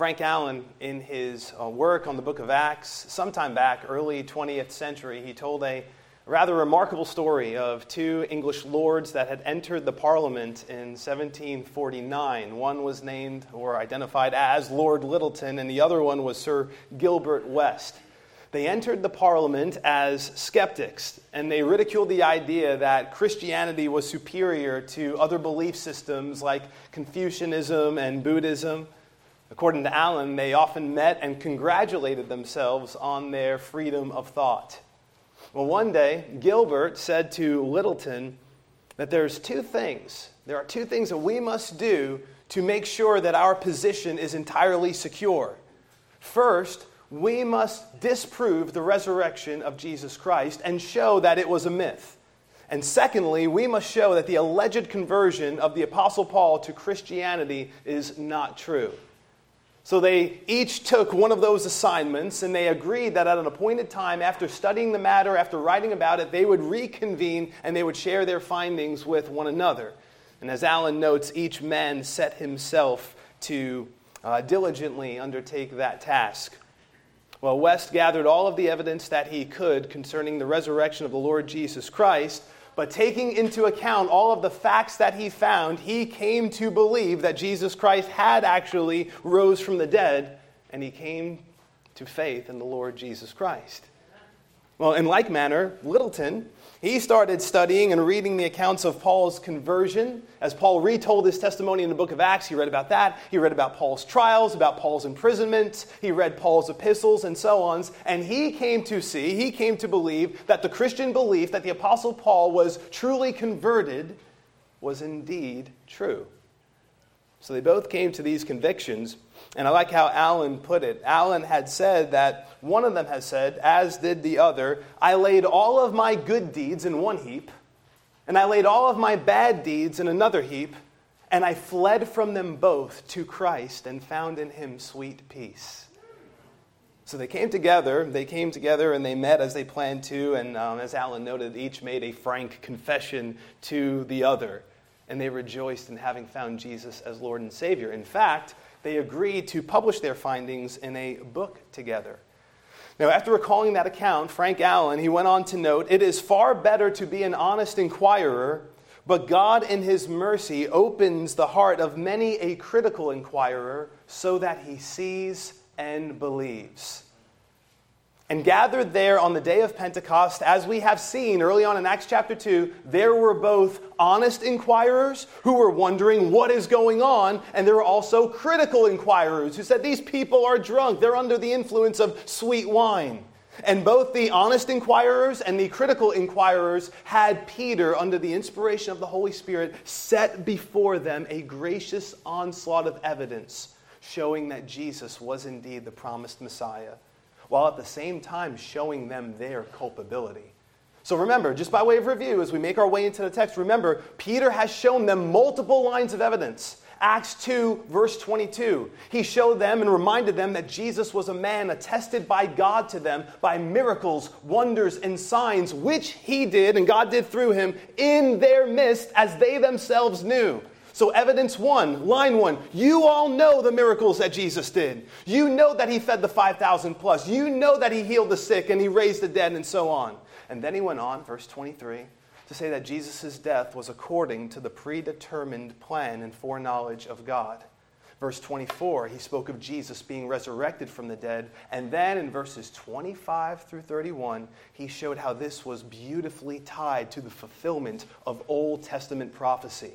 Frank Allen, in his uh, work on the book of Acts, sometime back, early 20th century, he told a rather remarkable story of two English lords that had entered the Parliament in 1749. One was named or identified as Lord Lyttelton, and the other one was Sir Gilbert West. They entered the Parliament as skeptics, and they ridiculed the idea that Christianity was superior to other belief systems like Confucianism and Buddhism. According to Allen, they often met and congratulated themselves on their freedom of thought. Well, one day, Gilbert said to Lyttelton that there's two things. There are two things that we must do to make sure that our position is entirely secure. First, we must disprove the resurrection of Jesus Christ and show that it was a myth. And secondly, we must show that the alleged conversion of the Apostle Paul to Christianity is not true. So they each took one of those assignments and they agreed that at an appointed time, after studying the matter, after writing about it, they would reconvene and they would share their findings with one another. And as Allen notes, each man set himself to uh, diligently undertake that task. Well, West gathered all of the evidence that he could concerning the resurrection of the Lord Jesus Christ but taking into account all of the facts that he found, he came to believe that Jesus Christ had actually rose from the dead, and he came to faith in the Lord Jesus Christ. Well, in like manner, Lyttelton, he started studying and reading the accounts of Paul's conversion. As Paul retold his testimony in the book of Acts, he read about that. He read about Paul's trials, about Paul's imprisonment. He read Paul's epistles and so on. And he came to see, he came to believe that the Christian belief that the Apostle Paul was truly converted was indeed true. So they both came to these convictions. And I like how Allen put it. Allen had said that one of them has said, as did the other, I laid all of my good deeds in one heap, and I laid all of my bad deeds in another heap, and I fled from them both to Christ and found in him sweet peace. So they came together, they came together and they met as they planned to, and um, as Allen noted, each made a frank confession to the other, and they rejoiced in having found Jesus as Lord and Savior. In fact, they agreed to publish their findings in a book together. Now, after recalling that account, Frank Allen, he went on to note, it is far better to be an honest inquirer, but God in his mercy opens the heart of many a critical inquirer so that he sees and believes and gathered there on the day of Pentecost, as we have seen early on in Acts chapter 2, there were both honest inquirers who were wondering what is going on, and there were also critical inquirers who said, These people are drunk, they're under the influence of sweet wine. And both the honest inquirers and the critical inquirers had Peter, under the inspiration of the Holy Spirit, set before them a gracious onslaught of evidence showing that Jesus was indeed the promised Messiah while at the same time showing them their culpability. So remember, just by way of review, as we make our way into the text, remember, Peter has shown them multiple lines of evidence. Acts 2, verse 22. He showed them and reminded them that Jesus was a man attested by God to them by miracles, wonders, and signs, which he did and God did through him in their midst as they themselves knew. So, evidence one, line one, you all know the miracles that Jesus did. You know that he fed the 5,000 plus. You know that he healed the sick and he raised the dead and so on. And then he went on, verse 23, to say that Jesus' death was according to the predetermined plan and foreknowledge of God. Verse 24, he spoke of Jesus being resurrected from the dead. And then in verses 25 through 31, he showed how this was beautifully tied to the fulfillment of Old Testament prophecy.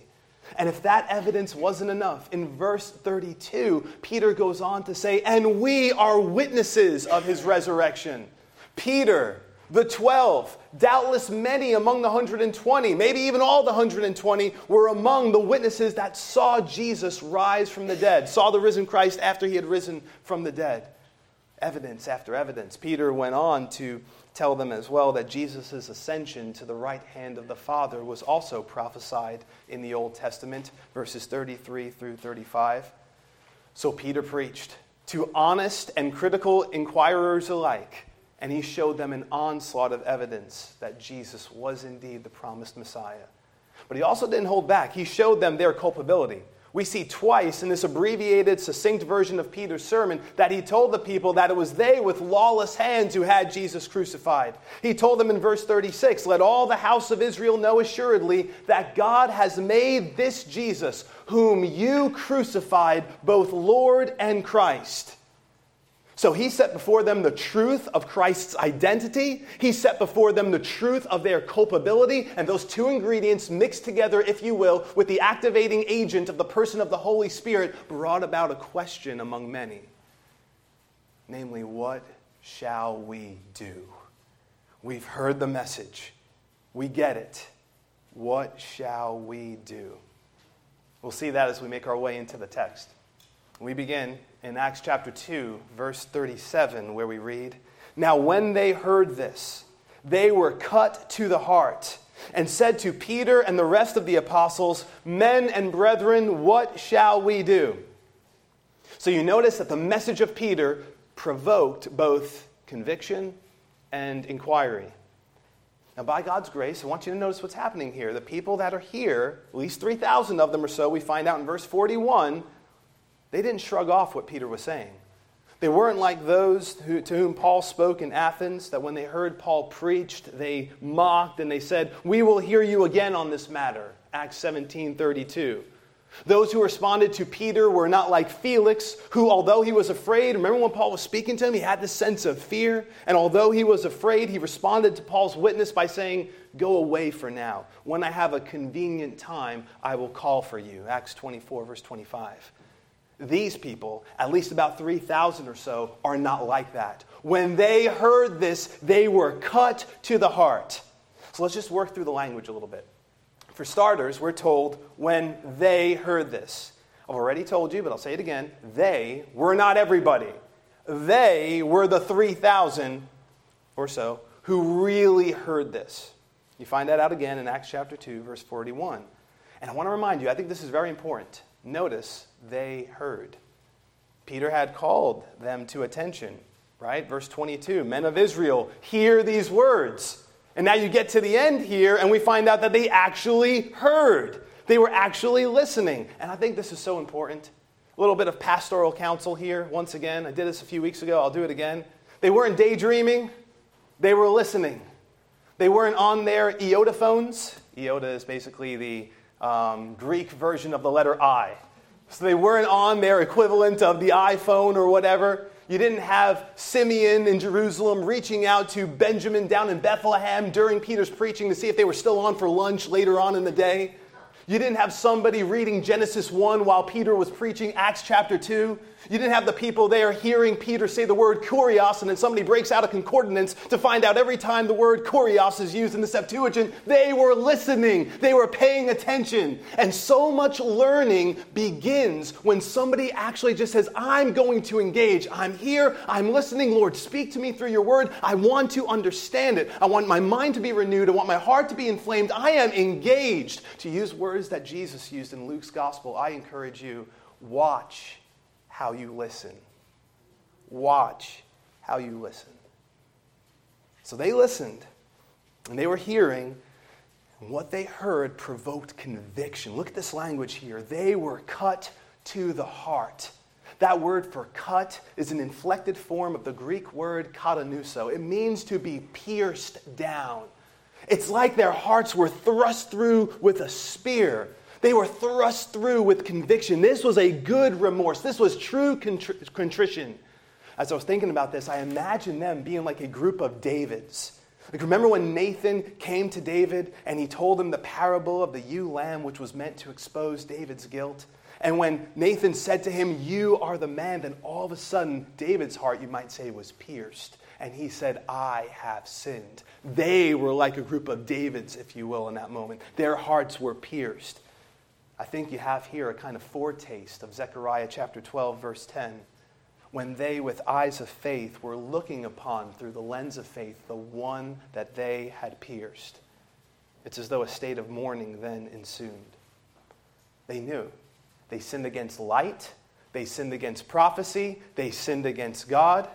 And if that evidence wasn't enough, in verse 32, Peter goes on to say, And we are witnesses of his resurrection. Peter, the 12, doubtless many among the 120, maybe even all the 120, were among the witnesses that saw Jesus rise from the dead, saw the risen Christ after he had risen from the dead. Evidence after evidence. Peter went on to tell them as well that Jesus' ascension to the right hand of the Father was also prophesied in the Old Testament, verses 33 through 35. So Peter preached to honest and critical inquirers alike, and he showed them an onslaught of evidence that Jesus was indeed the promised Messiah. But he also didn't hold back, he showed them their culpability. We see twice in this abbreviated, succinct version of Peter's sermon that he told the people that it was they with lawless hands who had Jesus crucified. He told them in verse 36 Let all the house of Israel know assuredly that God has made this Jesus, whom you crucified, both Lord and Christ. So he set before them the truth of Christ's identity. He set before them the truth of their culpability. And those two ingredients mixed together, if you will, with the activating agent of the person of the Holy Spirit brought about a question among many. Namely, what shall we do? We've heard the message. We get it. What shall we do? We'll see that as we make our way into the text. We begin in Acts chapter 2, verse 37, where we read Now, when they heard this, they were cut to the heart and said to Peter and the rest of the apostles, Men and brethren, what shall we do? So you notice that the message of Peter provoked both conviction and inquiry. Now, by God's grace, I want you to notice what's happening here. The people that are here, at least 3,000 of them or so, we find out in verse 41, they didn't shrug off what Peter was saying. They weren't like those who, to whom Paul spoke in Athens, that when they heard Paul preached, they mocked and they said, We will hear you again on this matter. Acts 17 32. Those who responded to Peter were not like Felix, who, although he was afraid, remember when Paul was speaking to him, he had this sense of fear. And although he was afraid, he responded to Paul's witness by saying, Go away for now. When I have a convenient time, I will call for you. Acts 24, verse 25. These people, at least about 3,000 or so, are not like that. When they heard this, they were cut to the heart. So let's just work through the language a little bit. For starters, we're told when they heard this. I've already told you, but I'll say it again. They were not everybody. They were the 3,000 or so who really heard this. You find that out again in Acts chapter 2, verse 41. And I want to remind you, I think this is very important. Notice they heard. Peter had called them to attention, right? Verse 22 Men of Israel, hear these words. And now you get to the end here, and we find out that they actually heard. They were actually listening. And I think this is so important. A little bit of pastoral counsel here, once again. I did this a few weeks ago, I'll do it again. They weren't daydreaming, they were listening. They weren't on their iota phones. Iota is basically the um, Greek version of the letter I. So they weren't on their equivalent of the iPhone or whatever. You didn't have Simeon in Jerusalem reaching out to Benjamin down in Bethlehem during Peter's preaching to see if they were still on for lunch later on in the day. You didn't have somebody reading Genesis 1 while Peter was preaching Acts chapter 2. You didn't have the people there hearing Peter say the word kurios, and then somebody breaks out a concordance to find out every time the word kurios is used in the Septuagint. They were listening, they were paying attention. And so much learning begins when somebody actually just says, I'm going to engage. I'm here, I'm listening. Lord, speak to me through your word. I want to understand it. I want my mind to be renewed. I want my heart to be inflamed. I am engaged. To use words that Jesus used in Luke's gospel, I encourage you watch how you listen. Watch how you listen. So they listened, and they were hearing, and what they heard provoked conviction. Look at this language here. They were cut to the heart. That word for cut is an inflected form of the Greek word katanuso. It means to be pierced down. It's like their hearts were thrust through with a spear. They were thrust through with conviction. This was a good remorse. This was true contri- contrition. As I was thinking about this, I imagine them being like a group of Davids. Like, remember when Nathan came to David and he told him the parable of the ewe lamb, which was meant to expose David's guilt? And when Nathan said to him, You are the man, then all of a sudden, David's heart, you might say, was pierced. And he said, I have sinned. They were like a group of Davids, if you will, in that moment. Their hearts were pierced. I think you have here a kind of foretaste of Zechariah chapter 12, verse 10, when they, with eyes of faith, were looking upon through the lens of faith the one that they had pierced. It's as though a state of mourning then ensued. They knew. They sinned against light, they sinned against prophecy, they sinned against God.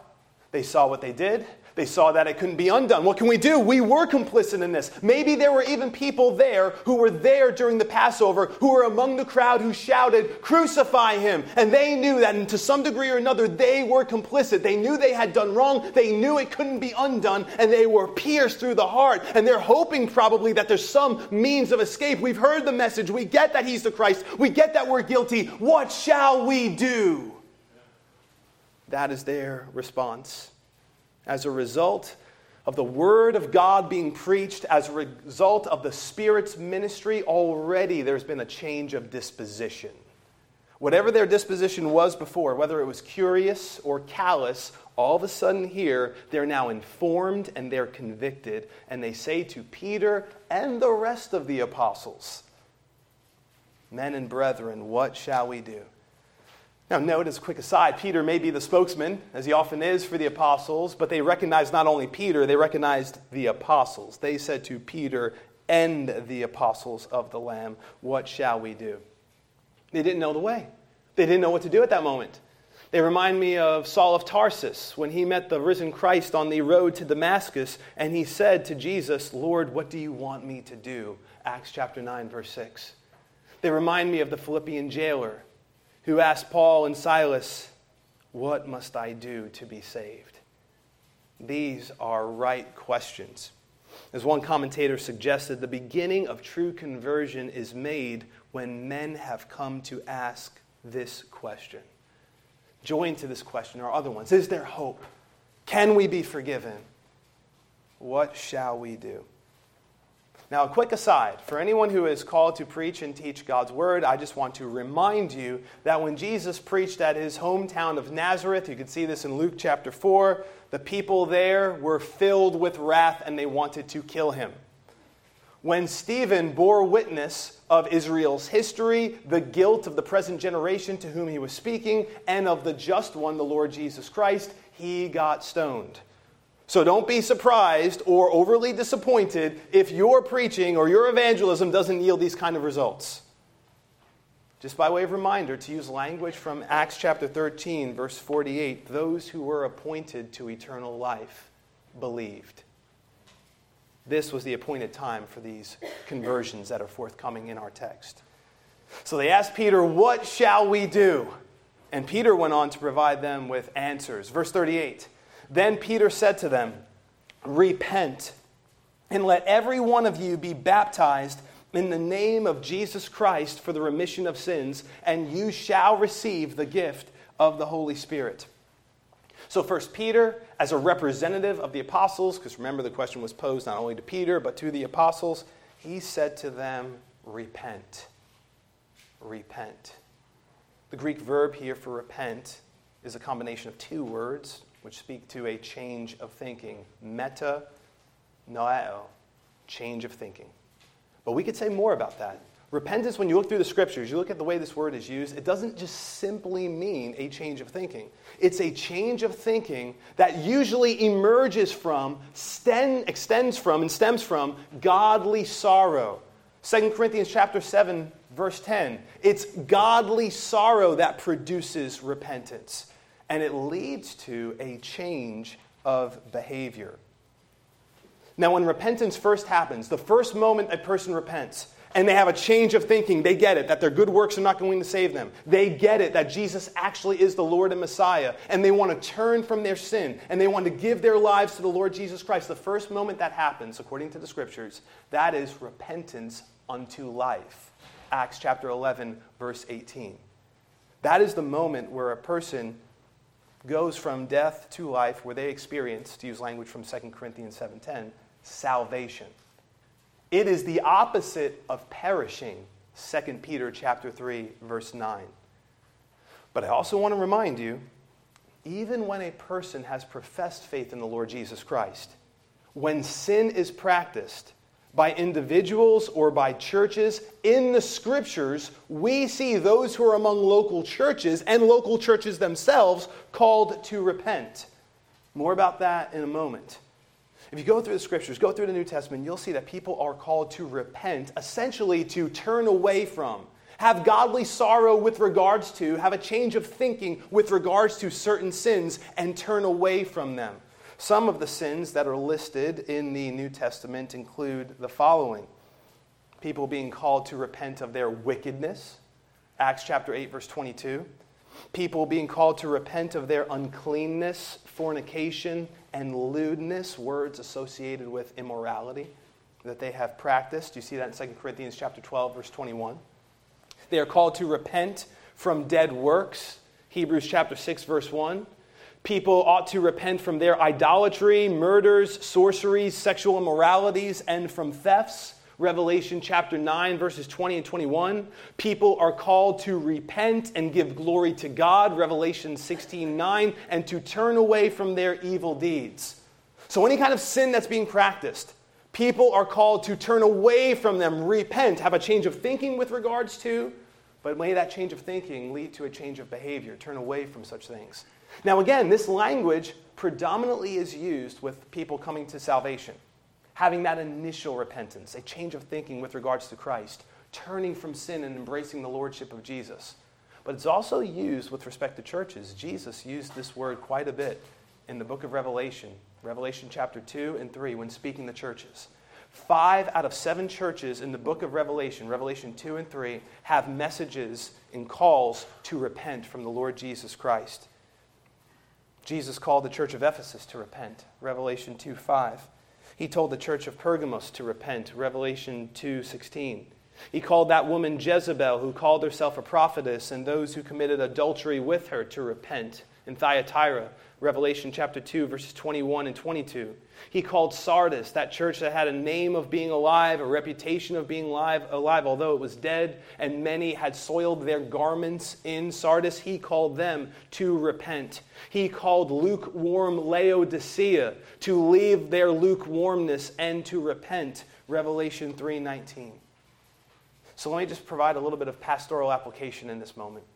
They saw what they did, They saw that it couldn't be undone. What can we do? We were complicit in this. Maybe there were even people there who were there during the Passover who were among the crowd who shouted, Crucify him. And they knew that and to some degree or another they were complicit. They knew they had done wrong. They knew it couldn't be undone. And they were pierced through the heart. And they're hoping probably that there's some means of escape. We've heard the message. We get that he's the Christ. We get that we're guilty. What shall we do? That is their response as a result of the Word of God being preached, as a result of the Spirit's ministry, already there's been a change of disposition. Whatever their disposition was before, whether it was curious or callous, all of a sudden here, they're now informed and they're convicted. And they say to Peter and the rest of the apostles, Men and brethren, what shall we do? Now, note as a quick aside, Peter may be the spokesman, as he often is for the apostles, but they recognized not only Peter, they recognized the apostles. They said to Peter and the apostles of the Lamb, What shall we do? They didn't know the way, they didn't know what to do at that moment. They remind me of Saul of Tarsus when he met the risen Christ on the road to Damascus and he said to Jesus, Lord, what do you want me to do? Acts chapter 9, verse 6. They remind me of the Philippian jailer who asked Paul and Silas, What must I do to be saved? These are right questions. As one commentator suggested, the beginning of true conversion is made when men have come to ask this question. Joined to this question are other ones Is there hope? Can we be forgiven? What shall we do? Now, a quick aside for anyone who is called to preach and teach God's word, I just want to remind you that when Jesus preached at his hometown of Nazareth, you can see this in Luke chapter 4, the people there were filled with wrath and they wanted to kill him. When Stephen bore witness of Israel's history, the guilt of the present generation to whom he was speaking, and of the just one, the Lord Jesus Christ, he got stoned. So don't be surprised or overly disappointed if your preaching or your evangelism doesn't yield these kind of results. Just by way of reminder, to use language from Acts chapter 13, verse 48, those who were appointed to eternal life believed. This was the appointed time for these conversions that are forthcoming in our text. So they asked Peter, What shall we do? And Peter went on to provide them with answers. Verse 38 then Peter said to them, Repent, and let every one of you be baptized in the name of Jesus Christ for the remission of sins, and you shall receive the gift of the Holy Spirit. So, first, Peter, as a representative of the apostles, because remember the question was posed not only to Peter, but to the apostles, he said to them, Repent. Repent. The Greek verb here for repent is a combination of two words which speak to a change of thinking. Meta noeo, change of thinking. But we could say more about that. Repentance, when you look through the scriptures, you look at the way this word is used, it doesn't just simply mean a change of thinking. It's a change of thinking that usually emerges from, stem, extends from, and stems from godly sorrow. 2 Corinthians chapter 7, verse 10. It's godly sorrow that produces repentance and it leads to a change of behavior. Now, when repentance first happens, the first moment a person repents, and they have a change of thinking. They get it that their good works are not going to save them. They get it that Jesus actually is the Lord and Messiah, and they want to turn from their sin and they want to give their lives to the Lord Jesus Christ. The first moment that happens, according to the scriptures, that is repentance unto life. Acts chapter 11, verse 18. That is the moment where a person goes from death to life where they experience, to use language from 2 Corinthians 7:10, salvation. It is the opposite of perishing, 2 Peter chapter 3 verse 9. But I also want to remind you, even when a person has professed faith in the Lord Jesus Christ, when sin is practiced, by individuals or by churches. In the scriptures, we see those who are among local churches and local churches themselves called to repent. More about that in a moment. If you go through the scriptures, go through the New Testament, you'll see that people are called to repent, essentially to turn away from, have godly sorrow with regards to, have a change of thinking with regards to certain sins, and turn away from them. Some of the sins that are listed in the New Testament include the following people being called to repent of their wickedness, Acts chapter 8, verse 22. People being called to repent of their uncleanness, fornication, and lewdness, words associated with immorality that they have practiced. You see that in 2 Corinthians chapter 12, verse 21. They are called to repent from dead works, Hebrews chapter 6, verse 1. People ought to repent from their idolatry, murders, sorceries, sexual immoralities, and from thefts. Revelation chapter 9, verses 20 and 21. People are called to repent and give glory to God. Revelation 16, 9, and to turn away from their evil deeds. So, any kind of sin that's being practiced, people are called to turn away from them, repent, have a change of thinking with regards to, but may that change of thinking lead to a change of behavior, turn away from such things. Now, again, this language predominantly is used with people coming to salvation having that initial repentance, a change of thinking with regards to Christ, turning from sin and embracing the lordship of Jesus. But it's also used with respect to churches. Jesus used this word quite a bit in the book of Revelation, Revelation chapter 2 and 3, when speaking to churches. Five out of seven churches in the book of Revelation, Revelation 2 and 3, have messages and calls to repent from the Lord Jesus Christ. Jesus called the church of Ephesus to repent, Revelation 2 5. He told the church of Pergamos to repent, Revelation 2:16. He called that woman Jezebel, who called herself a prophetess, and those who committed adultery with her to repent, in Thyatira, Revelation chapter 2, verses 21 and 22. He called Sardis, that church that had a name of being alive, a reputation of being alive, alive, although it was dead, and many had soiled their garments in Sardis. He called them to repent. He called lukewarm Laodicea to leave their lukewarmness and to repent. Revelation 3:19. So let me just provide a little bit of pastoral application in this moment.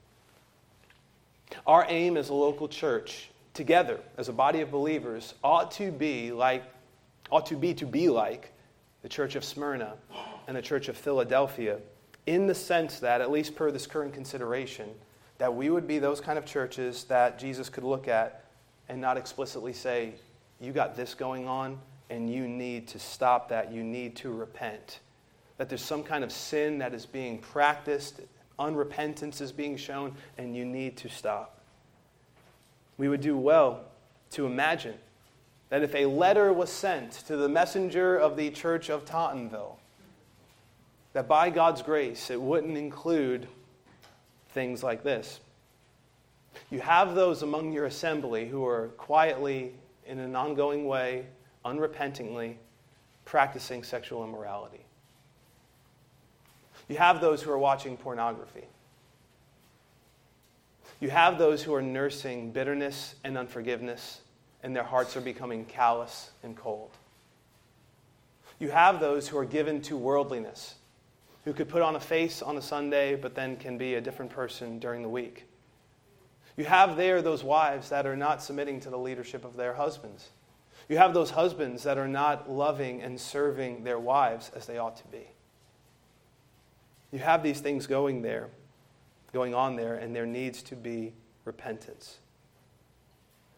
Our aim as a local church together as a body of believers ought to be like ought to be to be like the church of Smyrna and the church of Philadelphia in the sense that at least per this current consideration that we would be those kind of churches that Jesus could look at and not explicitly say you got this going on and you need to stop that. You need to repent. That there's some kind of sin that is being practiced unrepentance is being shown and you need to stop we would do well to imagine that if a letter was sent to the messenger of the church of Tottenville, that by God's grace it wouldn't include things like this. You have those among your assembly who are quietly, in an ongoing way, unrepentingly, practicing sexual immorality. You have those who are watching pornography. You have those who are nursing bitterness and unforgiveness, and their hearts are becoming callous and cold. You have those who are given to worldliness, who could put on a face on a Sunday, but then can be a different person during the week. You have there those wives that are not submitting to the leadership of their husbands. You have those husbands that are not loving and serving their wives as they ought to be. You have these things going there going on there, and there needs to be repentance.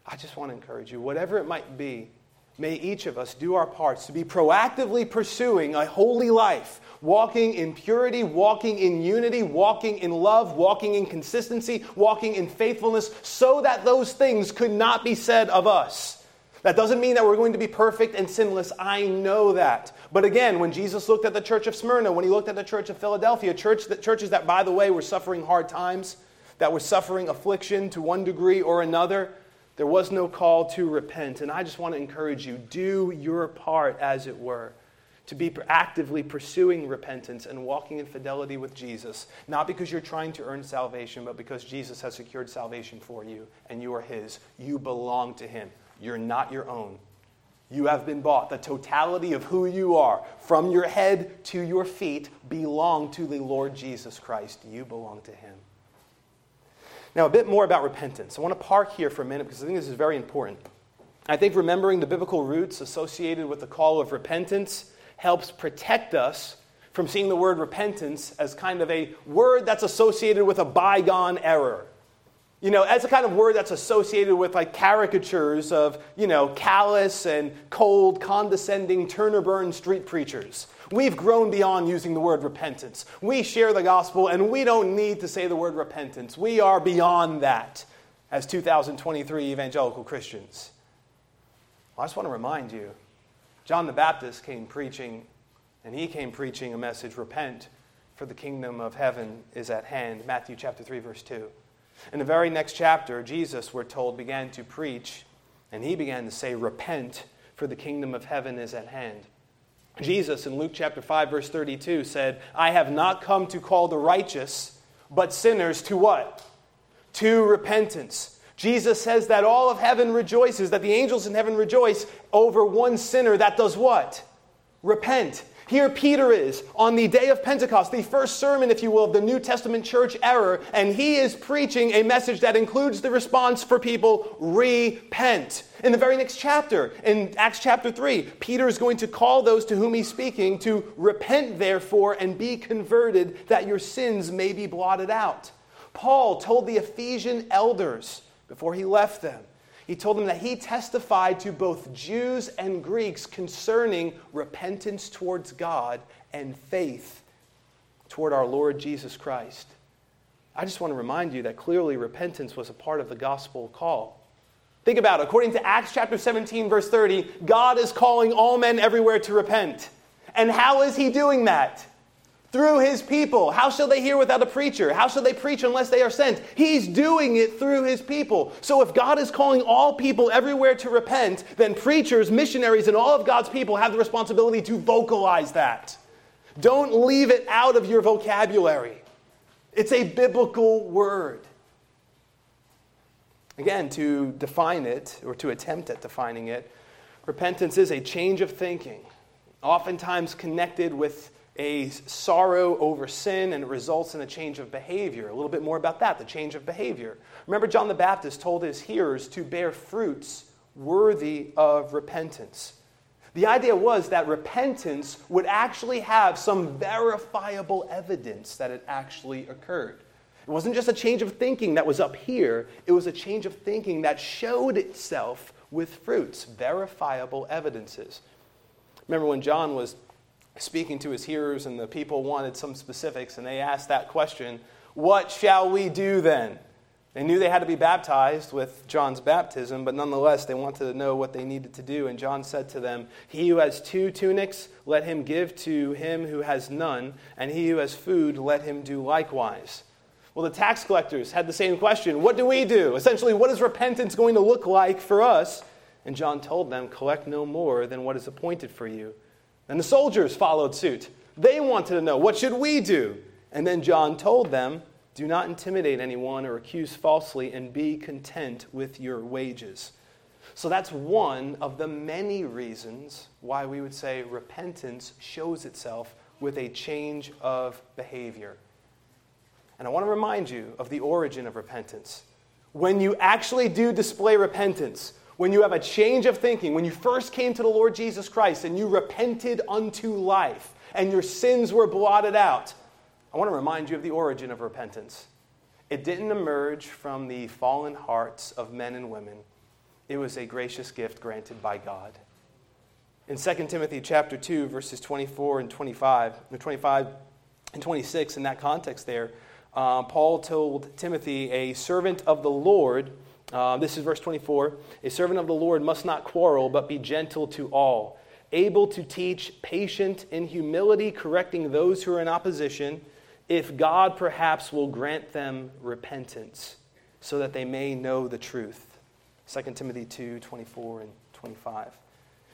I just want to encourage you, whatever it might be, may each of us do our parts to be proactively pursuing a holy life, walking in purity, walking in unity, walking in love, walking in consistency, walking in faithfulness, so that those things could not be said of us. That doesn't mean that we're going to be perfect and sinless. I know that. But again, when Jesus looked at the church of Smyrna, when he looked at the church of Philadelphia, church that, churches that, by the way, were suffering hard times, that were suffering affliction to one degree or another, there was no call to repent. And I just want to encourage you do your part, as it were, to be actively pursuing repentance and walking in fidelity with Jesus, not because you're trying to earn salvation, but because Jesus has secured salvation for you and you are his. You belong to him. You're not your own. You have been bought. The totality of who you are, from your head to your feet, belong to the Lord Jesus Christ. You belong to Him. Now, a bit more about repentance. I want to park here for a minute because I think this is very important. I think remembering the biblical roots associated with the call of repentance helps protect us from seeing the word repentance as kind of a word that's associated with a bygone error. You know, as a kind of word that's associated with like caricatures of, you know, callous and cold, condescending turn or burn street preachers. We've grown beyond using the word repentance. We share the gospel and we don't need to say the word repentance. We are beyond that as 2023 evangelical Christians. Well, I just want to remind you John the Baptist came preaching, and he came preaching a message repent, for the kingdom of heaven is at hand. Matthew chapter 3, verse 2. In the very next chapter, Jesus, we're told, began to preach, and he began to say, Repent, for the kingdom of heaven is at hand. Jesus, in Luke chapter 5, verse 32, said, I have not come to call the righteous, but sinners to what? To repentance. Jesus says that all of heaven rejoices, that the angels in heaven rejoice over one sinner that does what? Repent. Here Peter is on the day of Pentecost, the first sermon, if you will, of the New Testament church era, and he is preaching a message that includes the response for people repent. In the very next chapter, in Acts chapter 3, Peter is going to call those to whom he's speaking to repent, therefore, and be converted, that your sins may be blotted out. Paul told the Ephesian elders before he left them he told them that he testified to both Jews and Greeks concerning repentance towards God and faith toward our Lord Jesus Christ. I just want to remind you that clearly repentance was a part of the gospel call. Think about it. According to Acts chapter 17, verse 30, God is calling all men everywhere to repent. And how is he doing that? Through his people. How shall they hear without a preacher? How shall they preach unless they are sent? He's doing it through his people. So if God is calling all people everywhere to repent, then preachers, missionaries, and all of God's people have the responsibility to vocalize that. Don't leave it out of your vocabulary. It's a biblical word. Again, to define it, or to attempt at defining it, repentance is a change of thinking, oftentimes connected with a sorrow over sin and it results in a change of behavior. A little bit more about that the change of behavior. Remember, John the Baptist told his hearers to bear fruits worthy of repentance. The idea was that repentance would actually have some verifiable evidence that it actually occurred. It wasn't just a change of thinking that was up here, it was a change of thinking that showed itself with fruits, verifiable evidences. Remember when John was speaking to his hearers, and the people wanted some specifics, and they asked that question What shall we do then? They knew they had to be baptized with John's baptism, but nonetheless, they wanted to know what they needed to do. And John said to them, He who has two tunics, let him give to him who has none, and he who has food, let him do likewise. Well, the tax collectors had the same question What do we do? Essentially, what is repentance going to look like for us? And John told them, Collect no more than what is appointed for you and the soldiers followed suit. They wanted to know, what should we do? And then John told them, do not intimidate anyone or accuse falsely, and be content with your wages. So that's one of the many reasons why we would say repentance shows itself with a change of behavior. And I want to remind you of the origin of repentance. When you actually do display repentance, when you have a change of thinking, when you first came to the Lord Jesus Christ and you repented unto life and your sins were blotted out, I want to remind you of the origin of repentance. It didn't emerge from the fallen hearts of men and women. It was a gracious gift granted by God. In 2 Timothy chapter 2 verses 24 and 25, 25 and 26 in that context there, uh, Paul told Timothy, a servant of the Lord, uh, this is verse 24. A servant of the Lord must not quarrel, but be gentle to all, able to teach, patient in humility, correcting those who are in opposition, if God perhaps will grant them repentance, so that they may know the truth. 2 Timothy 2 24 and 25.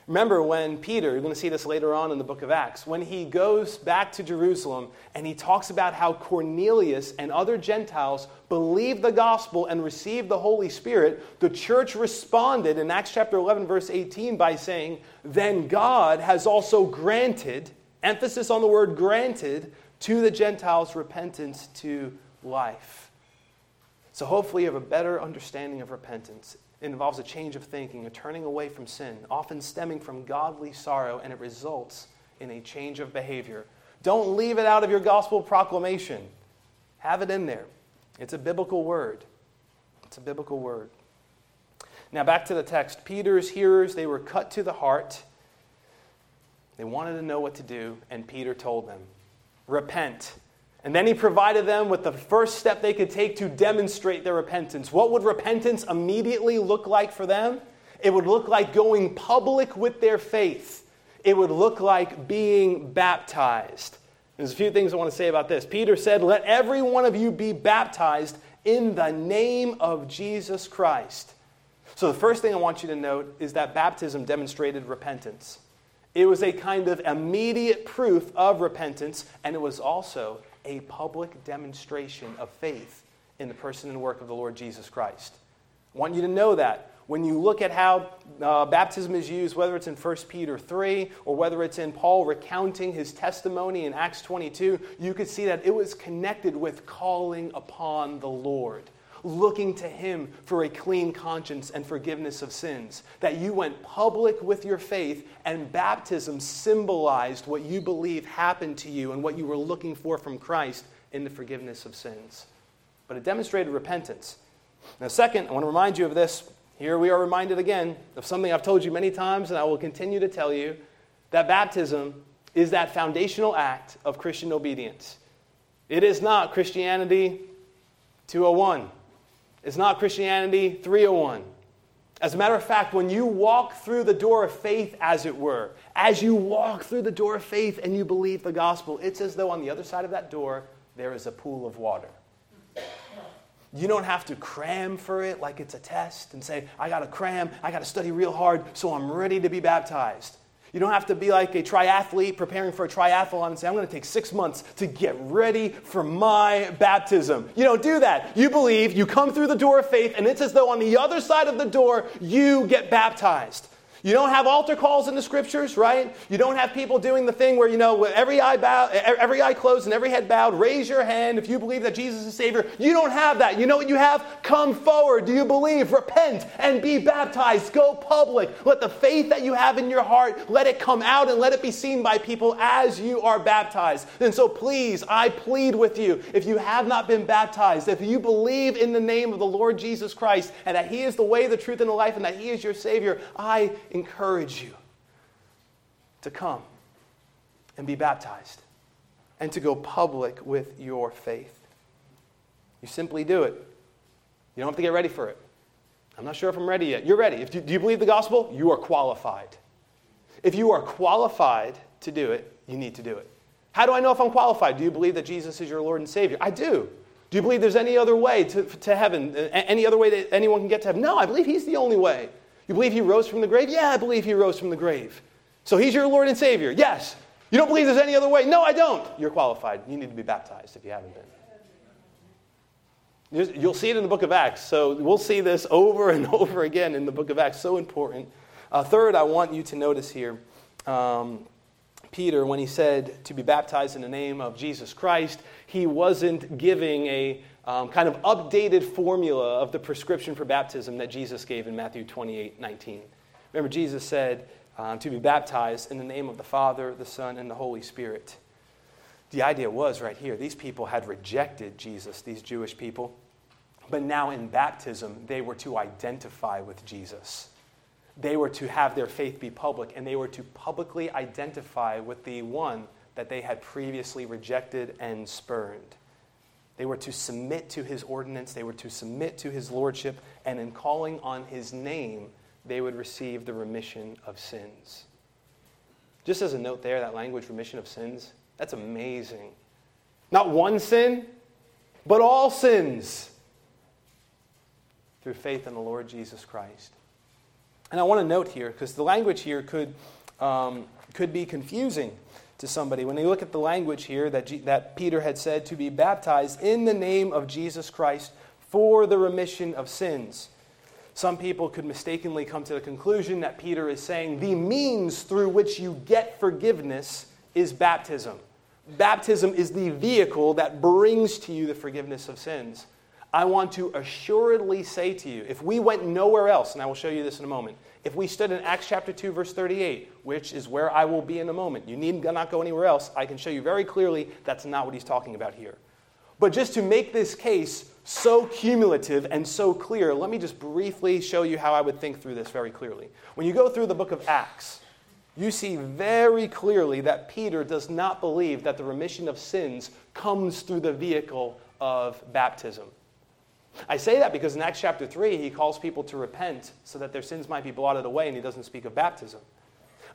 Remember when Peter, you're going to see this later on in the book of Acts, when he goes back to Jerusalem and he talks about how Cornelius and other Gentiles believed the gospel and received the Holy Spirit, the church responded in Acts chapter 11, verse 18, by saying, Then God has also granted, emphasis on the word granted, to the Gentiles repentance to life. So hopefully you have a better understanding of repentance. Involves a change of thinking, a turning away from sin, often stemming from godly sorrow, and it results in a change of behavior. Don't leave it out of your gospel proclamation. Have it in there. It's a biblical word. It's a biblical word. Now, back to the text. Peter's hearers, they were cut to the heart. They wanted to know what to do, and Peter told them, Repent. And then he provided them with the first step they could take to demonstrate their repentance. What would repentance immediately look like for them? It would look like going public with their faith. It would look like being baptized. There's a few things I want to say about this. Peter said, Let every one of you be baptized in the name of Jesus Christ. So, the first thing I want you to note is that baptism demonstrated repentance. It was a kind of immediate proof of repentance, and it was also a public demonstration of faith in the person and work of the Lord Jesus Christ. I want you to know that. When you look at how uh, baptism is used, whether it's in 1 Peter 3 or whether it's in Paul recounting his testimony in Acts 22, you could see that it was connected with calling upon the Lord looking to Him for a clean conscience and forgiveness of sins. That you went public with your faith, and baptism symbolized what you believe happened to you and what you were looking for from Christ in the forgiveness of sins. But it demonstrated repentance. Now, second, I want to remind you of this. Here we are reminded again of something I've told you many times, and I will continue to tell you that baptism is that foundational act of Christian obedience. It is not Christianity 201. It's not Christianity 301. As a matter of fact, when you walk through the door of faith, as it were, as you walk through the door of faith and you believe the gospel, it's as though on the other side of that door there is a pool of water. You don't have to cram for it like it's a test and say, I got to cram, I got to study real hard so I'm ready to be baptized. You don't have to be like a triathlete preparing for a triathlon and say, I'm going to take six months to get ready for my baptism. You don't do that. You believe, you come through the door of faith, and it's as though on the other side of the door, you get baptized. You don't have altar calls in the scriptures, right? You don't have people doing the thing where, you know, every eye, bow, every eye closed and every head bowed, raise your hand if you believe that Jesus is Savior. You don't have that. You know what you have? Come forward. Do you believe? Repent and be baptized. Go public. Let the faith that you have in your heart, let it come out and let it be seen by people as you are baptized. And so please, I plead with you, if you have not been baptized, if you believe in the name of the Lord Jesus Christ and that He is the way, the truth, and the life, and that He is your Savior, I encourage you to come and be baptized and to go public with your faith. You simply do it. You don't have to get ready for it. I'm not sure if I'm ready yet. You're ready. If you, do you believe the gospel? You are qualified. If you are qualified to do it, you need to do it. How do I know if I'm qualified? Do you believe that Jesus is your Lord and Savior? I do. Do you believe there's any other way to, to heaven, any other way that anyone can get to heaven? No, I believe He's the only way. You believe he rose from the grave? Yeah, I believe he rose from the grave. So he's your Lord and Savior? Yes. You don't believe there's any other way? No, I don't. You're qualified. You need to be baptized if you haven't been. You'll see it in the book of Acts. So we'll see this over and over again in the book of Acts. So important. Uh, third, I want you to notice here um, Peter, when he said to be baptized in the name of Jesus Christ, he wasn't giving a um, kind of updated formula of the prescription for baptism that Jesus gave in Matthew 28 19. Remember, Jesus said um, to be baptized in the name of the Father, the Son, and the Holy Spirit. The idea was right here these people had rejected Jesus, these Jewish people, but now in baptism, they were to identify with Jesus. They were to have their faith be public, and they were to publicly identify with the one that they had previously rejected and spurned. They were to submit to his ordinance, they were to submit to his lordship, and in calling on his name, they would receive the remission of sins. Just as a note there, that language, remission of sins, that's amazing. Not one sin, but all sins through faith in the Lord Jesus Christ. And I want to note here, because the language here could, um, could be confusing to somebody. When they look at the language here that, G- that Peter had said to be baptized in the name of Jesus Christ for the remission of sins. Some people could mistakenly come to the conclusion that Peter is saying the means through which you get forgiveness is baptism. Baptism is the vehicle that brings to you the forgiveness of sins. I want to assuredly say to you, if we went nowhere else, and I will show you this in a moment, if we stood in Acts chapter 2, verse 38, which is where I will be in a moment, you need not go anywhere else. I can show you very clearly that's not what he's talking about here. But just to make this case so cumulative and so clear, let me just briefly show you how I would think through this very clearly. When you go through the book of Acts, you see very clearly that Peter does not believe that the remission of sins comes through the vehicle of baptism. I say that because in Acts chapter 3, he calls people to repent so that their sins might be blotted away, and he doesn't speak of baptism.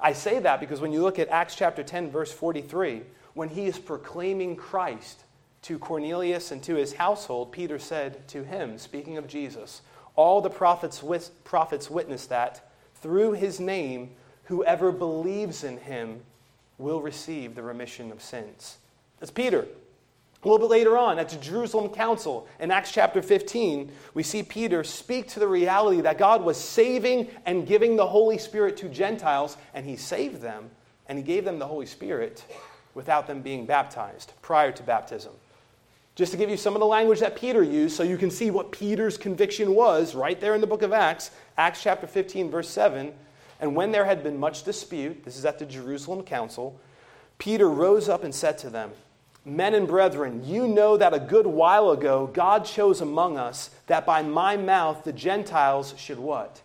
I say that because when you look at Acts chapter 10, verse 43, when he is proclaiming Christ to Cornelius and to his household, Peter said to him, speaking of Jesus, All the prophets, prophets witness that through his name, whoever believes in him will receive the remission of sins. That's Peter. A little bit later on, at the Jerusalem Council in Acts chapter 15, we see Peter speak to the reality that God was saving and giving the Holy Spirit to Gentiles, and he saved them, and he gave them the Holy Spirit without them being baptized prior to baptism. Just to give you some of the language that Peter used so you can see what Peter's conviction was right there in the book of Acts, Acts chapter 15, verse 7. And when there had been much dispute, this is at the Jerusalem Council, Peter rose up and said to them, Men and brethren, you know that a good while ago God chose among us that by my mouth the Gentiles should what?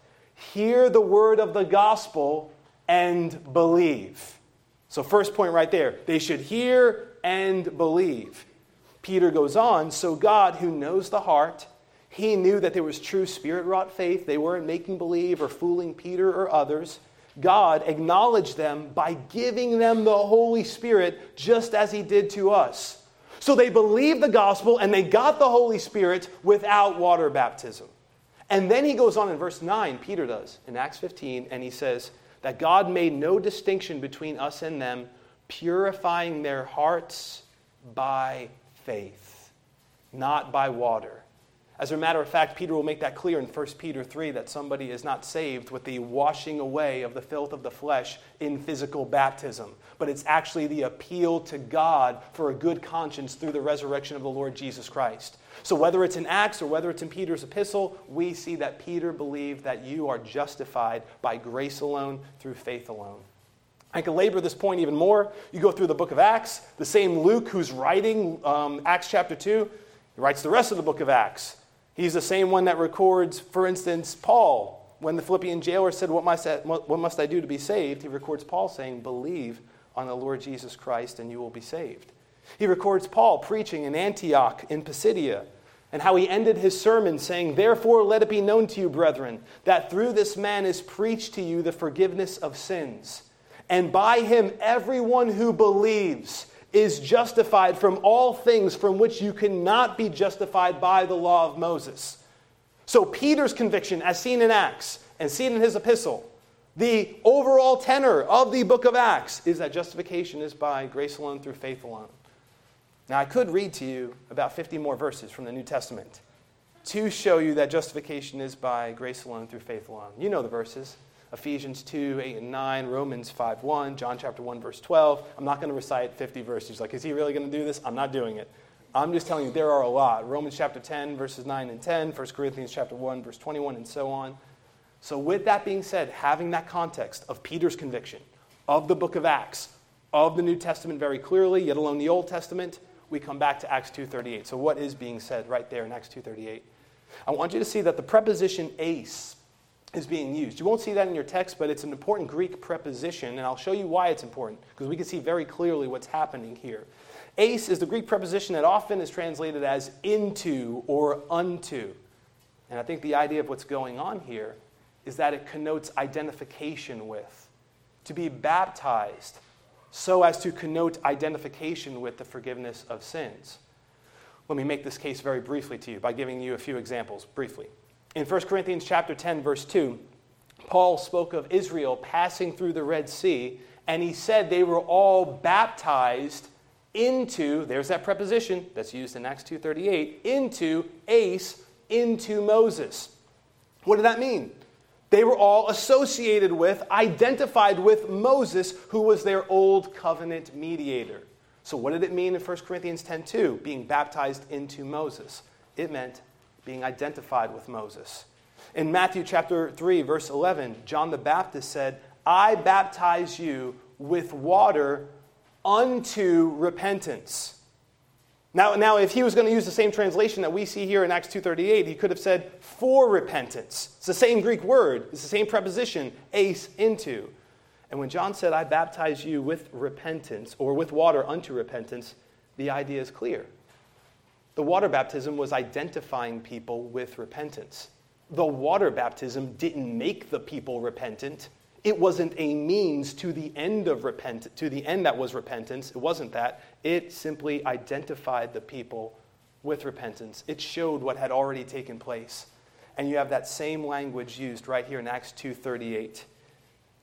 Hear the word of the gospel and believe. So, first point right there, they should hear and believe. Peter goes on, so God, who knows the heart, he knew that there was true spirit wrought faith. They weren't making believe or fooling Peter or others. God acknowledged them by giving them the Holy Spirit just as He did to us. So they believed the gospel and they got the Holy Spirit without water baptism. And then he goes on in verse 9, Peter does, in Acts 15, and he says that God made no distinction between us and them, purifying their hearts by faith, not by water. As a matter of fact, Peter will make that clear in 1 Peter 3 that somebody is not saved with the washing away of the filth of the flesh in physical baptism, but it's actually the appeal to God for a good conscience through the resurrection of the Lord Jesus Christ. So, whether it's in Acts or whether it's in Peter's epistle, we see that Peter believed that you are justified by grace alone through faith alone. I can labor this point even more. You go through the book of Acts, the same Luke who's writing um, Acts chapter 2, he writes the rest of the book of Acts. He's the same one that records, for instance, Paul. When the Philippian jailer said, what must, I, what must I do to be saved? He records Paul saying, Believe on the Lord Jesus Christ and you will be saved. He records Paul preaching in Antioch in Pisidia and how he ended his sermon saying, Therefore, let it be known to you, brethren, that through this man is preached to you the forgiveness of sins. And by him, everyone who believes is justified from all things from which you cannot be justified by the law of Moses. So, Peter's conviction, as seen in Acts and seen in his epistle, the overall tenor of the book of Acts is that justification is by grace alone through faith alone. Now, I could read to you about 50 more verses from the New Testament to show you that justification is by grace alone through faith alone. You know the verses. Ephesians 2, 8 and 9, Romans 5, 1, John chapter 1, verse 12. I'm not going to recite 50 verses. Like, is he really going to do this? I'm not doing it. I'm just telling you there are a lot. Romans chapter 10, verses 9 and 10, 1 Corinthians chapter 1, verse 21, and so on. So, with that being said, having that context of Peter's conviction, of the book of Acts, of the New Testament very clearly, yet alone the Old Testament, we come back to Acts 2.38. So what is being said right there in Acts 2.38? I want you to see that the preposition eis is being used. You won't see that in your text, but it's an important Greek preposition, and I'll show you why it's important, because we can see very clearly what's happening here. Eis is the Greek preposition that often is translated as into or unto. And I think the idea of what's going on here is that it connotes identification with. To be baptized so as to connote identification with the forgiveness of sins. Let me make this case very briefly to you by giving you a few examples briefly. In 1 Corinthians chapter 10 verse 2, Paul spoke of Israel passing through the Red Sea and he said they were all baptized into there's that preposition that's used in Acts 2:38 into eis into Moses. What did that mean? They were all associated with, identified with Moses, who was their old covenant mediator. So, what did it mean in 1 Corinthians 10:2, being baptized into Moses? It meant being identified with Moses. In Matthew chapter 3, verse 11, John the Baptist said, I baptize you with water unto repentance. Now, now if he was going to use the same translation that we see here in Acts 2.38, he could have said for repentance. It's the same Greek word. It's the same preposition, eis, into. And when John said, I baptize you with repentance, or with water unto repentance, the idea is clear. The water baptism was identifying people with repentance. The water baptism didn't make the people repentant. It wasn't a means to the end of repent to the end that was repentance. It wasn't that. It simply identified the people with repentance. It showed what had already taken place. And you have that same language used right here in Acts 2:38.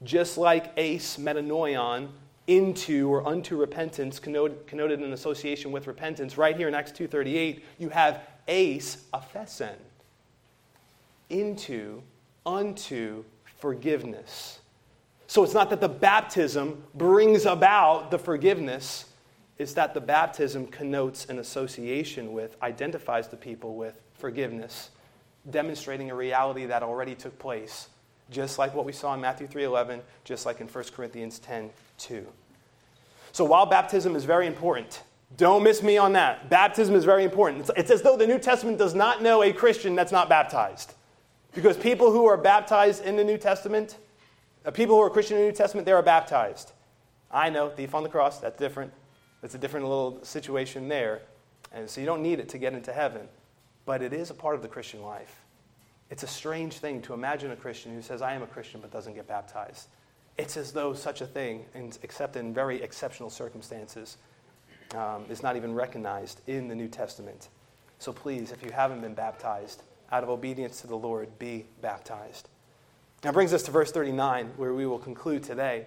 Just like eis metanoian into or unto repentance connoted, connoted in association with repentance, right here in Acts 2:38, you have eis aphesin into unto forgiveness. So it's not that the baptism brings about the forgiveness, it's that the baptism connotes an association with, identifies the people with forgiveness, demonstrating a reality that already took place, just like what we saw in Matthew 3:11, just like in 1 Corinthians 10:2. So while baptism is very important, don't miss me on that. Baptism is very important. It's, it's as though the New Testament does not know a Christian that's not baptized. Because people who are baptized in the New Testament, uh, people who are Christian in the New Testament, they are baptized. I know, thief on the cross, that's different. That's a different little situation there. And so you don't need it to get into heaven. But it is a part of the Christian life. It's a strange thing to imagine a Christian who says, I am a Christian, but doesn't get baptized. It's as though such a thing, except in very exceptional circumstances, um, is not even recognized in the New Testament. So please, if you haven't been baptized, out of obedience to the Lord, be baptized. That brings us to verse 39, where we will conclude today.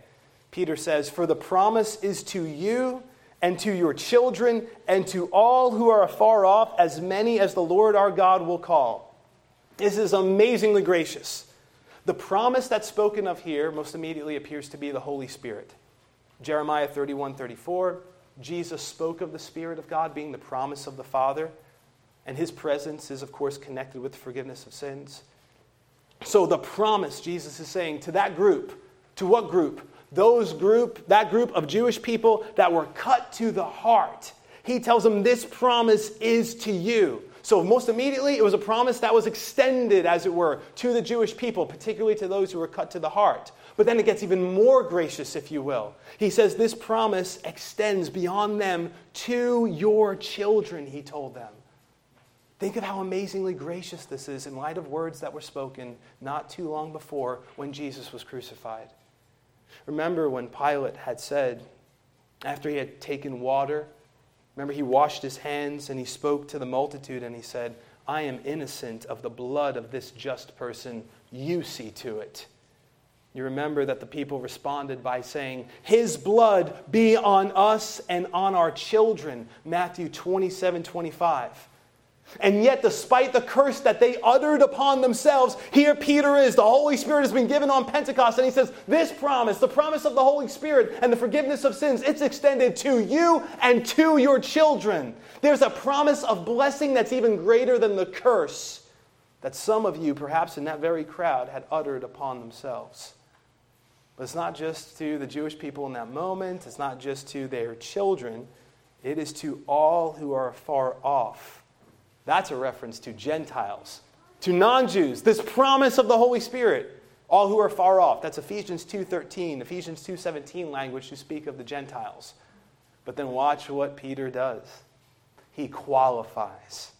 Peter says, For the promise is to you and to your children and to all who are afar off, as many as the Lord our God will call. This is amazingly gracious. The promise that's spoken of here most immediately appears to be the Holy Spirit. Jeremiah 31 34, Jesus spoke of the Spirit of God being the promise of the Father. And his presence is, of course, connected with forgiveness of sins. So the promise, Jesus is saying to that group, to what group? Those group, that group of Jewish people that were cut to the heart. He tells them this promise is to you. So, most immediately, it was a promise that was extended, as it were, to the Jewish people, particularly to those who were cut to the heart. But then it gets even more gracious, if you will. He says this promise extends beyond them to your children, he told them. Think of how amazingly gracious this is in light of words that were spoken not too long before when Jesus was crucified. Remember when Pilate had said, after he had taken water, remember he washed his hands and he spoke to the multitude and he said, I am innocent of the blood of this just person. You see to it. You remember that the people responded by saying, His blood be on us and on our children. Matthew 27 25. And yet, despite the curse that they uttered upon themselves, here Peter is. The Holy Spirit has been given on Pentecost. And he says, This promise, the promise of the Holy Spirit and the forgiveness of sins, it's extended to you and to your children. There's a promise of blessing that's even greater than the curse that some of you, perhaps in that very crowd, had uttered upon themselves. But it's not just to the Jewish people in that moment, it's not just to their children, it is to all who are far off that's a reference to Gentiles, to non-Jews. This promise of the Holy Spirit, all who are far off. That's Ephesians 2:13, Ephesians 2:17 language to speak of the Gentiles. But then watch what Peter does. He qualifies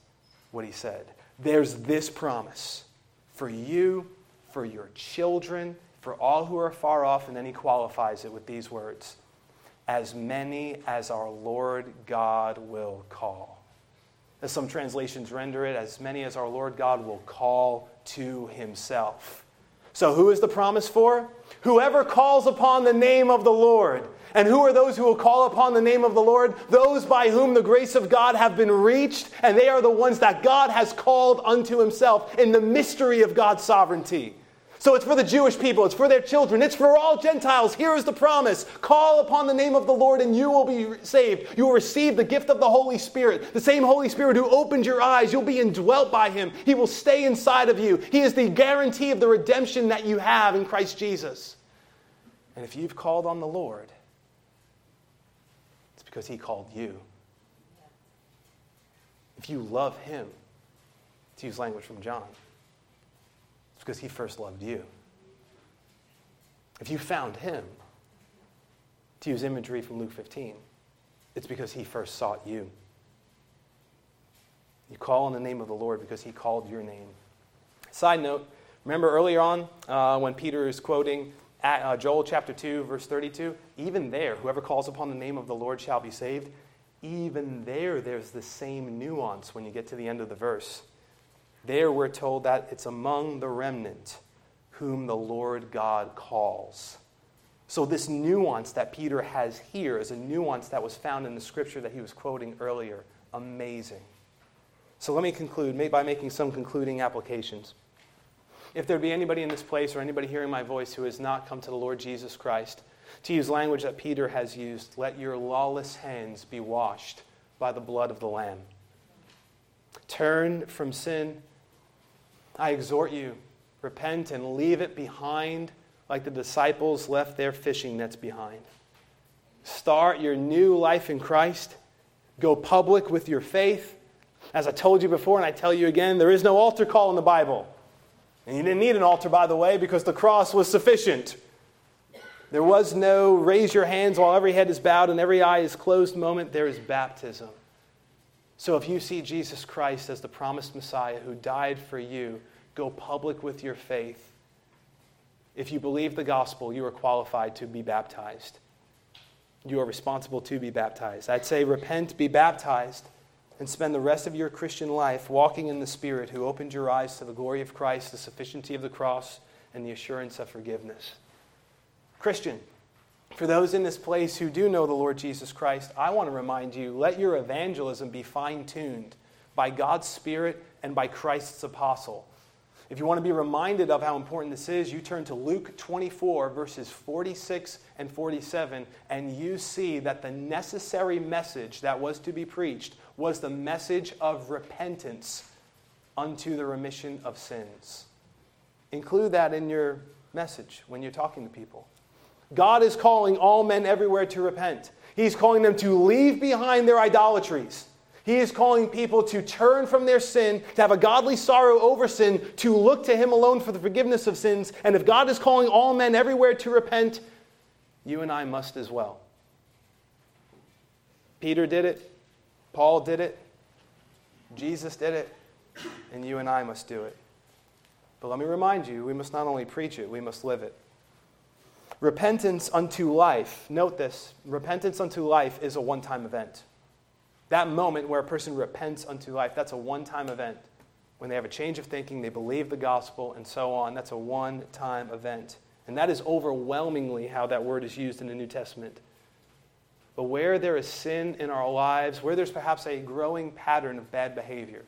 what he said. There's this promise for you, for your children, for all who are far off, and then he qualifies it with these words As many as our Lord God will call as some translations render it, as many as our Lord God will call to himself. So, who is the promise for? Whoever calls upon the name of the Lord. And who are those who will call upon the name of the Lord? Those by whom the grace of God have been reached, and they are the ones that God has called unto himself in the mystery of God's sovereignty. So it's for the Jewish people, it's for their children, it's for all Gentiles. Here is the promise call upon the name of the Lord, and you will be saved. You will receive the gift of the Holy Spirit, the same Holy Spirit who opened your eyes. You'll be indwelt by him, he will stay inside of you. He is the guarantee of the redemption that you have in Christ Jesus. And if you've called on the Lord, it's because he called you. if you love him, to use language from John, because he first loved you. If you found him, to use imagery from Luke 15, it's because he first sought you. You call on the name of the Lord because he called your name. Side note, remember earlier on uh, when Peter is quoting at, uh, Joel chapter 2, verse 32? Even there, whoever calls upon the name of the Lord shall be saved. Even there, there's the same nuance when you get to the end of the verse. There, we're told that it's among the remnant whom the Lord God calls. So, this nuance that Peter has here is a nuance that was found in the scripture that he was quoting earlier. Amazing. So, let me conclude by making some concluding applications. If there be anybody in this place or anybody hearing my voice who has not come to the Lord Jesus Christ, to use language that Peter has used, let your lawless hands be washed by the blood of the Lamb. Turn from sin. I exhort you, repent and leave it behind like the disciples left their fishing nets behind. Start your new life in Christ. Go public with your faith. As I told you before, and I tell you again, there is no altar call in the Bible. And you didn't need an altar, by the way, because the cross was sufficient. There was no raise your hands while every head is bowed and every eye is closed moment. There is baptism. So if you see Jesus Christ as the promised Messiah who died for you, go public with your faith. If you believe the gospel, you are qualified to be baptized. You are responsible to be baptized. I'd say repent, be baptized and spend the rest of your Christian life walking in the Spirit who opened your eyes to the glory of Christ, the sufficiency of the cross, and the assurance of forgiveness. Christian, for those in this place who do know the Lord Jesus Christ, I want to remind you let your evangelism be fine tuned by God's Spirit and by Christ's apostle. If you want to be reminded of how important this is, you turn to Luke 24, verses 46 and 47, and you see that the necessary message that was to be preached was the message of repentance unto the remission of sins. Include that in your message when you're talking to people. God is calling all men everywhere to repent. He's calling them to leave behind their idolatries he is calling people to turn from their sin, to have a godly sorrow over sin, to look to Him alone for the forgiveness of sins. And if God is calling all men everywhere to repent, you and I must as well. Peter did it, Paul did it, Jesus did it, and you and I must do it. But let me remind you, we must not only preach it, we must live it. Repentance unto life, note this repentance unto life is a one time event. That moment where a person repents unto life, that's a one time event. When they have a change of thinking, they believe the gospel, and so on, that's a one time event. And that is overwhelmingly how that word is used in the New Testament. But where there is sin in our lives, where there's perhaps a growing pattern of bad behavior,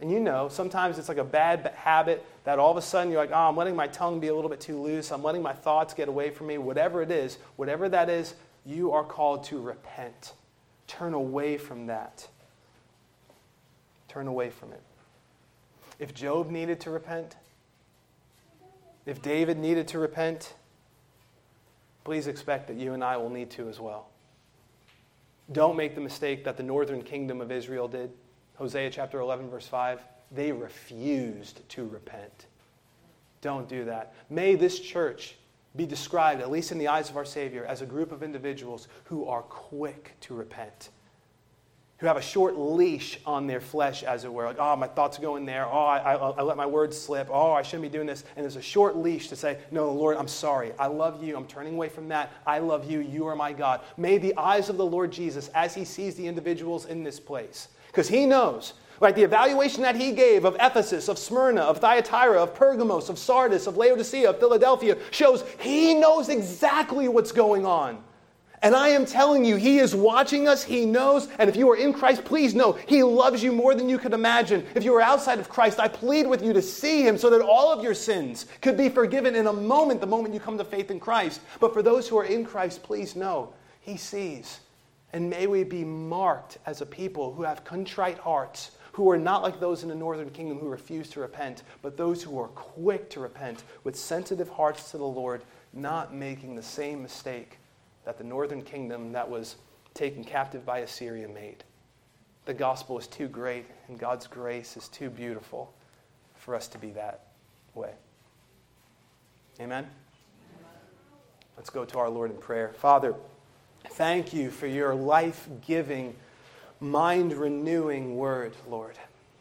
and you know, sometimes it's like a bad habit that all of a sudden you're like, oh, I'm letting my tongue be a little bit too loose. I'm letting my thoughts get away from me. Whatever it is, whatever that is, you are called to repent. Turn away from that. Turn away from it. If Job needed to repent, if David needed to repent, please expect that you and I will need to as well. Don't make the mistake that the northern kingdom of Israel did. Hosea chapter 11, verse 5. They refused to repent. Don't do that. May this church be described, at least in the eyes of our Savior, as a group of individuals who are quick to repent, who have a short leash on their flesh, as it were. Like, oh, my thoughts go in there. Oh, I, I, I let my words slip. Oh, I shouldn't be doing this. And there's a short leash to say, No, Lord, I'm sorry. I love you. I'm turning away from that. I love you. You are my God. May the eyes of the Lord Jesus, as he sees the individuals in this place, because he knows Right? The evaluation that he gave of Ephesus, of Smyrna, of Thyatira, of Pergamos, of Sardis, of Laodicea, of Philadelphia shows he knows exactly what's going on. And I am telling you, He is watching us. He knows. And if you are in Christ, please know He loves you more than you could imagine. If you are outside of Christ, I plead with you to see Him so that all of your sins could be forgiven in a moment, the moment you come to faith in Christ. But for those who are in Christ, please know He sees. And may we be marked as a people who have contrite hearts who are not like those in the northern kingdom who refuse to repent, but those who are quick to repent with sensitive hearts to the Lord, not making the same mistake that the northern kingdom that was taken captive by Assyria made. the gospel is too great and God's grace is too beautiful for us to be that way. Amen? Let's go to our Lord in prayer. Father, thank you for your life giving, mind renewing word, Lord.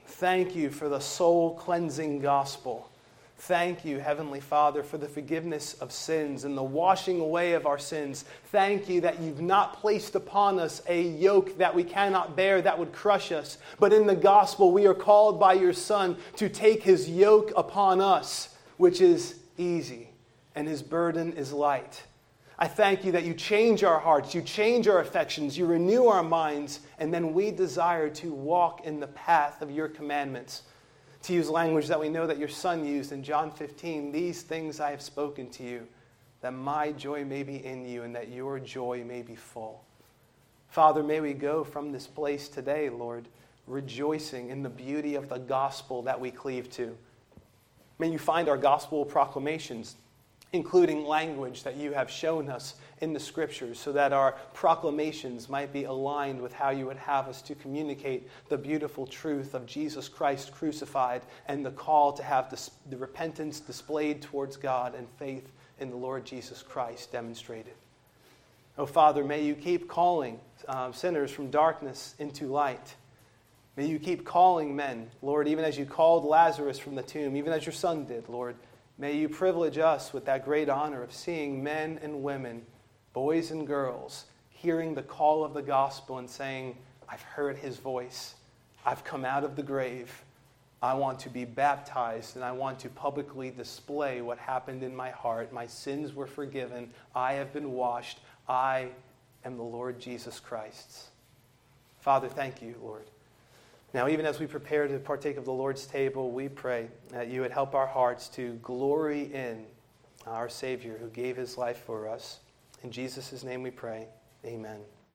Thank you for the soul cleansing gospel. Thank you, Heavenly Father, for the forgiveness of sins and the washing away of our sins. Thank you that you've not placed upon us a yoke that we cannot bear that would crush us. But in the gospel, we are called by your Son to take his yoke upon us, which is easy, and his burden is light. I thank you that you change our hearts, you change our affections, you renew our minds, and then we desire to walk in the path of your commandments to use language that we know that your son used in John 15, these things I have spoken to you, that my joy may be in you and that your joy may be full. Father, may we go from this place today, Lord, rejoicing in the beauty of the gospel that we cleave to. May you find our gospel proclamations including language that you have shown us in the scriptures, so that our proclamations might be aligned with how you would have us to communicate the beautiful truth of Jesus Christ crucified and the call to have the repentance displayed towards God and faith in the Lord Jesus Christ demonstrated. Oh, Father, may you keep calling um, sinners from darkness into light. May you keep calling men, Lord, even as you called Lazarus from the tomb, even as your son did, Lord. May you privilege us with that great honor of seeing men and women, boys and girls, hearing the call of the gospel and saying, I've heard his voice. I've come out of the grave. I want to be baptized and I want to publicly display what happened in my heart. My sins were forgiven. I have been washed. I am the Lord Jesus Christ's. Father, thank you, Lord. Now, even as we prepare to partake of the Lord's table, we pray that you would help our hearts to glory in our Savior who gave his life for us. In Jesus' name we pray. Amen.